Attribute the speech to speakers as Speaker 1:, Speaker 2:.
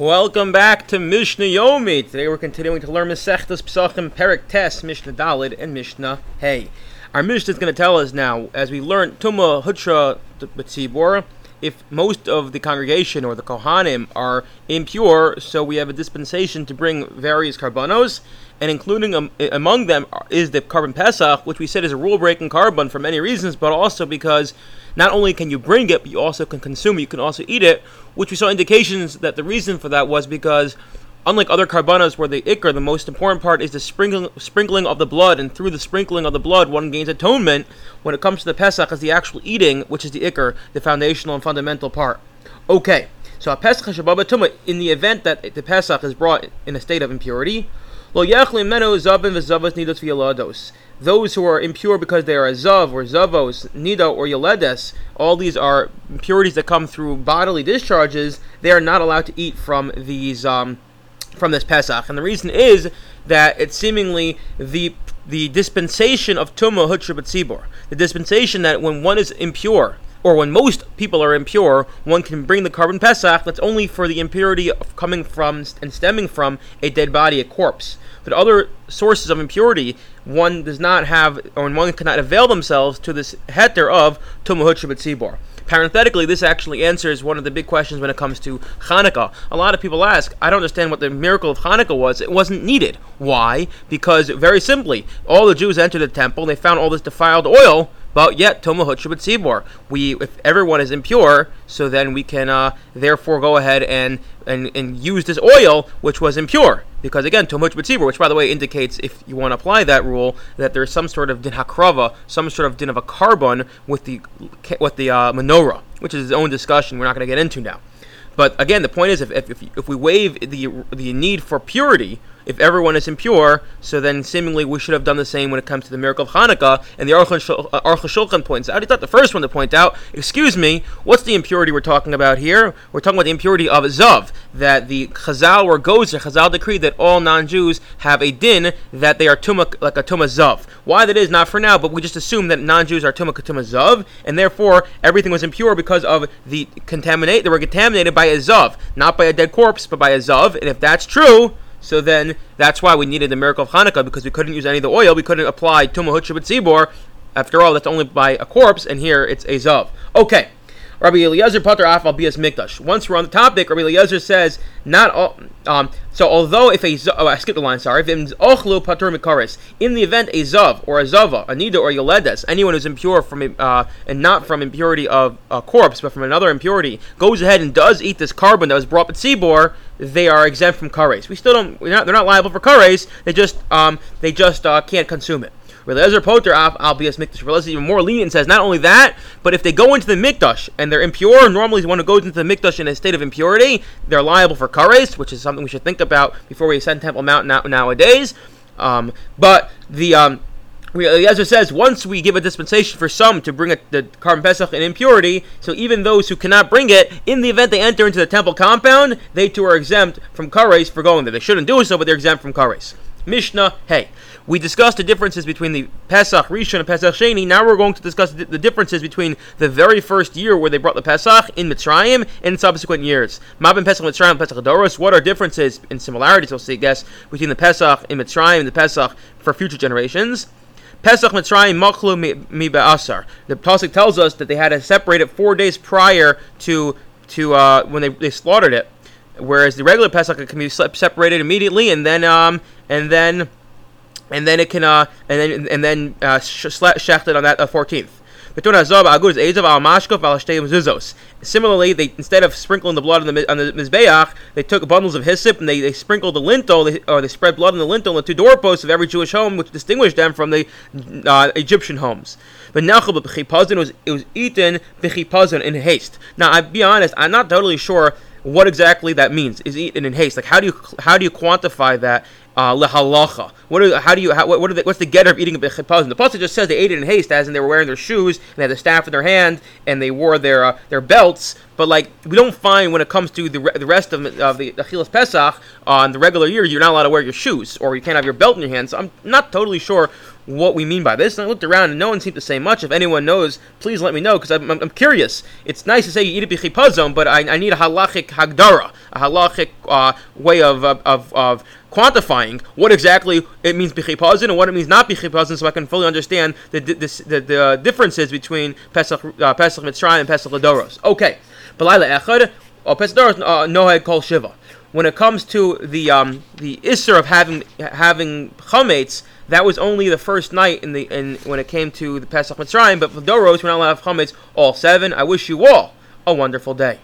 Speaker 1: Welcome back to Mishnah Yomi. Today we're continuing to learn Masechtas Pesachim Perek Tes Mishnah Dalid and Mishnah Hey. Our Mishnah is going to tell us now, as we learn Tuma Hutra B'tzibor, if most of the congregation or the Kohanim are impure, so we have a dispensation to bring various karbanos, and including um, among them is the korban pesach, which we said is a rule-breaking korban for many reasons, but also because not only can you bring it, but you also can consume it. You can also eat it, which we saw indications that the reason for that was because unlike other karbanas where the ikar, the most important part is the sprinkling, sprinkling of the blood, and through the sprinkling of the blood, one gains atonement. When it comes to the pesach, as the actual eating, which is the ikar, the foundational and fundamental part. Okay, so a pesach shabbat in the event that the pesach is brought in a state of impurity, Those who are impure because they are a zav or zavos, nida or yoledes, all these are impurities that come through bodily discharges. They are not allowed to eat from these. Um, from this Pesach, and the reason is that it's seemingly the the dispensation of Tumah Hutra the dispensation that when one is impure, or when most people are impure, one can bring the korban Pesach that's only for the impurity of coming from and stemming from a dead body, a corpse. But other sources of impurity, one does not have, or one cannot avail themselves to this heter of Hutra Tzibor. Parenthetically, this actually answers one of the big questions when it comes to Hanukkah. A lot of people ask, I don't understand what the miracle of Hanukkah was. It wasn't needed. Why? Because, very simply, all the Jews entered the temple, they found all this defiled oil, but yet, Tomahut Shabbat Sibor. We, if everyone is impure, so then we can uh, therefore go ahead and, and, and use this oil, which was impure. Because again, Tomahut Shabbat Sibor, which by the way indicates, if you want to apply that rule, that there's some sort of din hakrava, some sort of din of a korban with the, with the uh, menorah, which is its own discussion we're not going to get into now. But again, the point is, if, if, if we waive the, the need for purity, if everyone is impure, so then seemingly we should have done the same when it comes to the miracle of Hanukkah. And the Aruch uh, Shulchan points out, I thought the first one to point out, excuse me, what's the impurity we're talking about here? We're talking about the impurity of Zav, that the Chazal or Gozer, Chazal decreed that all non-Jews have a din that they are tumah, like a tumah Zav. Why that is, not for now, but we just assume that non-Jews are tumah tumah Zav, and therefore everything was impure because of the contaminate, they were contaminated by a Zav, not by a dead corpse, but by a Zav, and if that's true, so then that's why we needed the miracle of Hanukkah because we couldn't use any of the oil. We couldn't apply Tumah Hutshabit Zibor. After all, that's only by a corpse, and here it's a Zav. Okay. Rabbi Eliezer Pater Afal Bias Mikdash. Once we're on the topic, Rabbi Eliezer says not all. Um, so although if a oh, I skipped the line. Sorry. If ochlu mikaris, in the event a zav or a zava, a nida or yoledes, anyone who's impure from uh, and not from impurity of a corpse, but from another impurity, goes ahead and does eat this korban that was brought by tzibor, they are exempt from kares. We still don't. Not, they're not liable for kares. They just um, they just uh, can't consume it. Relezer Poter Albias Mikdash. Relezer even more lenient says not only that, but if they go into the Mikdash and they're impure, normally the one who goes into the Mikdash in a state of impurity, they're liable for kares, which is something we should think about before we ascend Temple Mount now, nowadays. Um, but the um, Eliezer says once we give a dispensation for some to bring a, the korban pesach in impurity, so even those who cannot bring it, in the event they enter into the temple compound, they too are exempt from kares for going there. They shouldn't do so, but they're exempt from kares. Mishnah, hey. We discussed the differences between the Pesach Rishon and Pesach Sheni. Now we're going to discuss the differences between the very first year where they brought the Pesach in Mitzrayim and subsequent years. Mabin Pesach Mitzrayim Pesach Adoros. What are differences and similarities, we'll see, I guess, between the Pesach in Mitzrayim and the Pesach for future generations? Pesach Mitzrayim Machlu Mi Be'asar. The Pasuk tells us that they had to separate it four days prior to to uh, when they, they slaughtered it, whereas the regular Pesach can be separated immediately and then um, and then and then it can uh and then and then uh, on that uh, 14th. Similarly, they instead of sprinkling the blood on the on the mizbeach, they took bundles of hyssop and they, they sprinkled the lintel, or they spread blood on the lintel and the two doorposts of every Jewish home, which distinguished them from the uh, Egyptian homes. But b'chipazin was it was eaten in haste. Now, I'll be honest, I'm not totally sure what exactly that means. Is eaten in haste? Like how do you how do you quantify that? Uh, lehalacha. What are, how do you how, what, are the, what's the geder of eating a bechipazin? The pasuk just says they ate it in haste, as in they were wearing their shoes and they had the staff in their hand and they wore their uh, their belts. But like we don't find when it comes to the, re- the rest of, of the Achilas Pesach on the regular year, you're not allowed to wear your shoes or you can't have your belt in your hand. So I'm not totally sure what we mean by this. And I looked around and no one seemed to say much. If anyone knows, please let me know because I'm, I'm, I'm, curious. It's nice to say you eat it b'chipazon, but I, I need a halachic hagdara, a halachic uh, way of, of, of quantifying what exactly it means bichipazin and what it means not bichipazin, so I can fully understand the the, the, the differences between Pesach uh, Pesach Mitzrayim and Pesach Ladoros. Okay, Balayla Echad, or Pesach Ladoros uh, Noheg Kol Shiva. When it comes to the um, the isser of having having chametz, that was only the first night in the in when it came to the Pesach Mitzrayim. But for Doros, we're not allowed to have chametz all seven. I wish you all a wonderful day.